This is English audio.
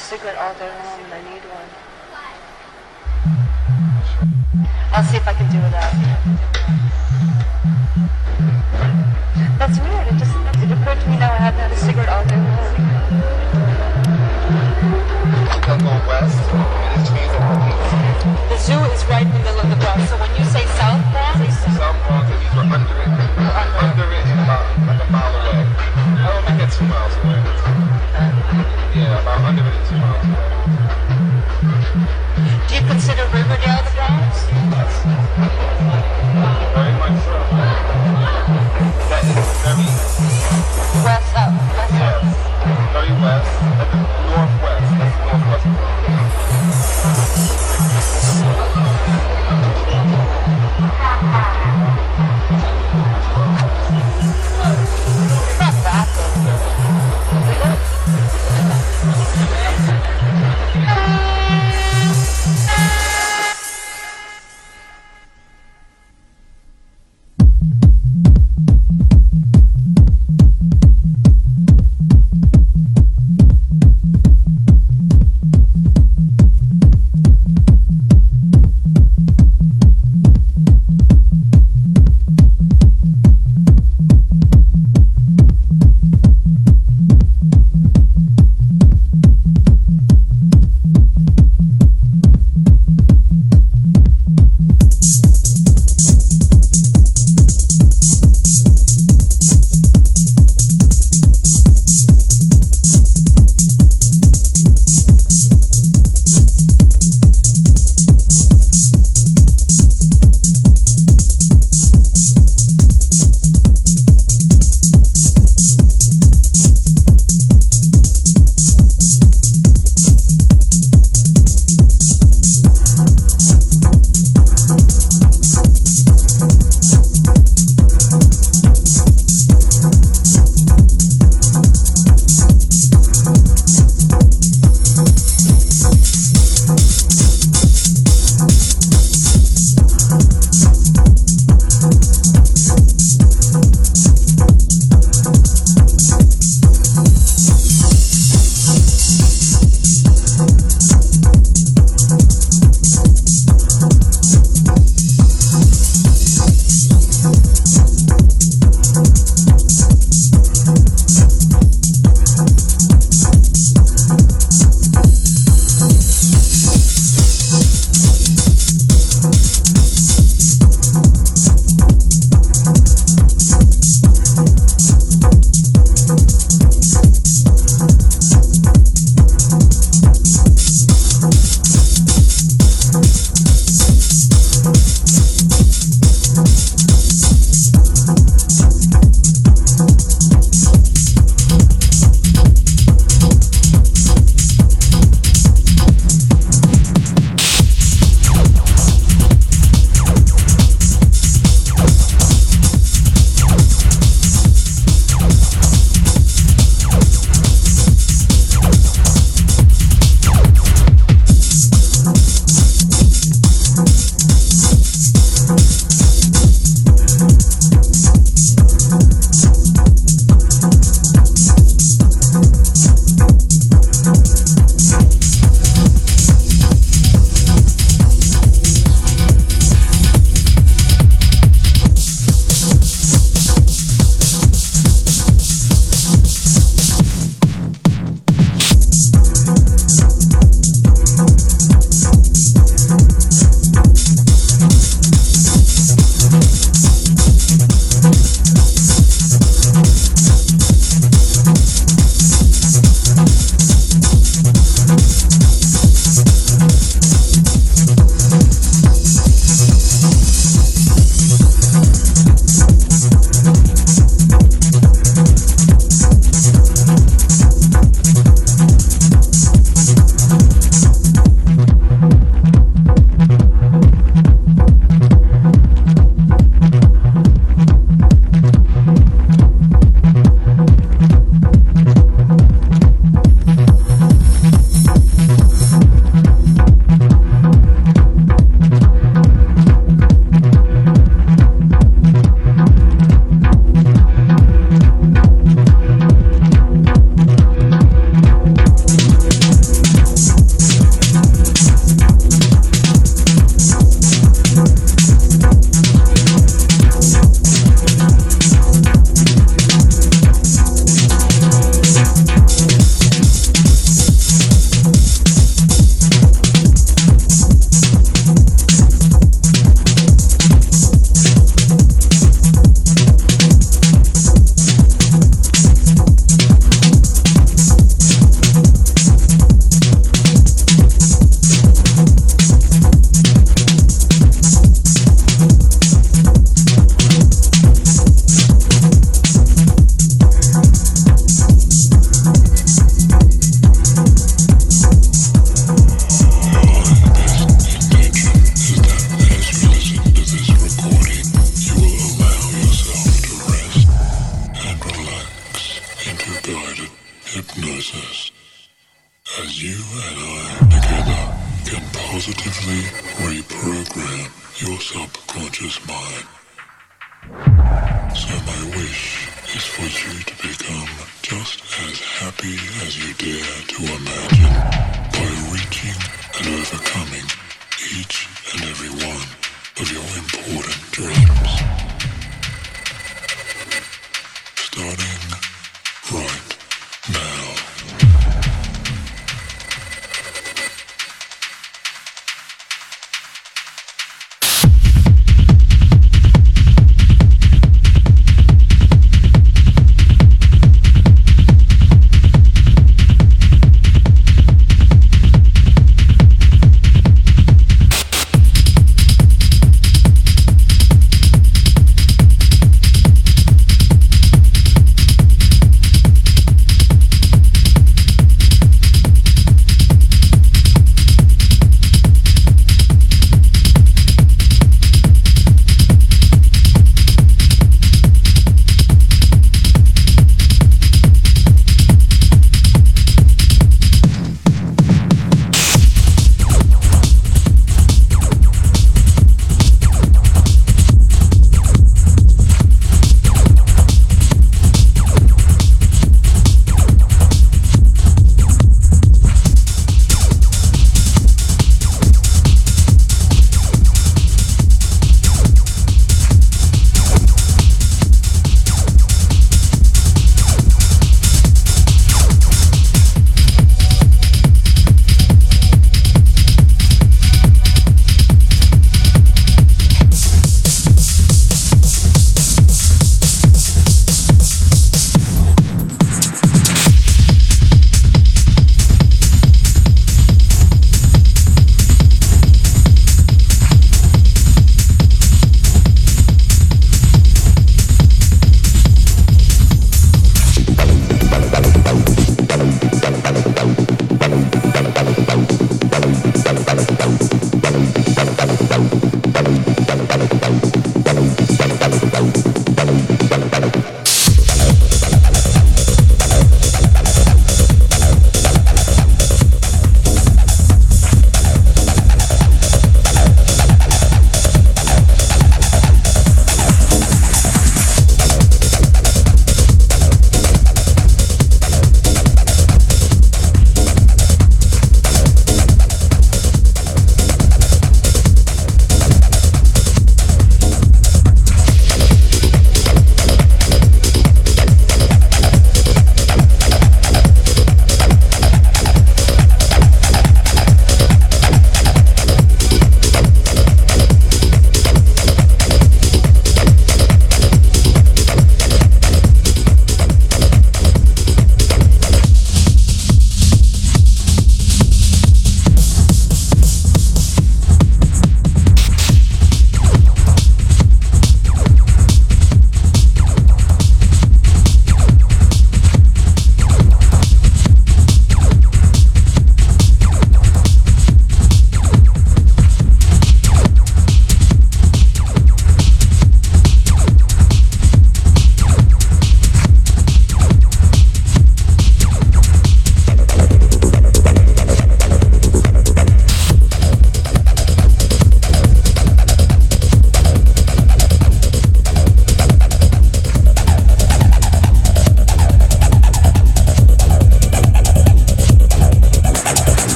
cigarette all day long and I need one. I'll see if I can do without. That's weird. It just it occurred to me now I haven't had a cigarette all day long. Because going west,